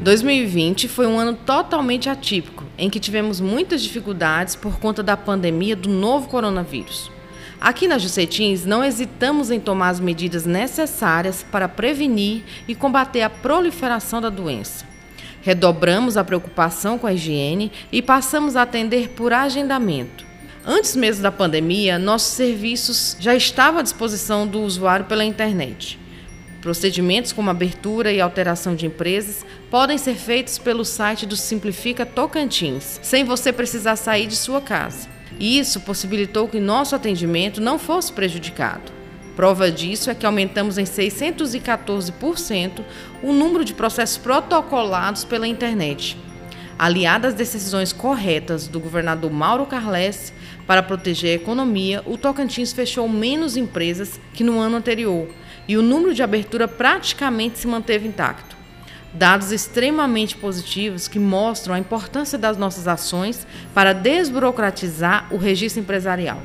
2020 foi um ano totalmente atípico, em que tivemos muitas dificuldades por conta da pandemia do novo coronavírus. Aqui na Jucetins, não hesitamos em tomar as medidas necessárias para prevenir e combater a proliferação da doença. Redobramos a preocupação com a higiene e passamos a atender por agendamento. Antes mesmo da pandemia, nossos serviços já estavam à disposição do usuário pela internet. Procedimentos como abertura e alteração de empresas podem ser feitos pelo site do Simplifica Tocantins, sem você precisar sair de sua casa. Isso possibilitou que nosso atendimento não fosse prejudicado. Prova disso é que aumentamos em 614% o número de processos protocolados pela internet. Aliada às decisões corretas do governador Mauro Carles para proteger a economia, o Tocantins fechou menos empresas que no ano anterior e o número de abertura praticamente se manteve intacto. Dados extremamente positivos que mostram a importância das nossas ações para desburocratizar o registro empresarial.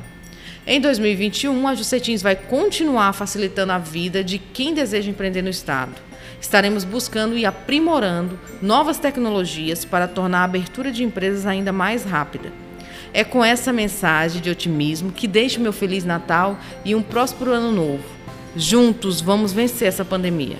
Em 2021, a Justetins vai continuar facilitando a vida de quem deseja empreender no Estado. Estaremos buscando e aprimorando novas tecnologias para tornar a abertura de empresas ainda mais rápida. É com essa mensagem de otimismo que deixo meu Feliz Natal e um próspero Ano Novo. Juntos vamos vencer essa pandemia.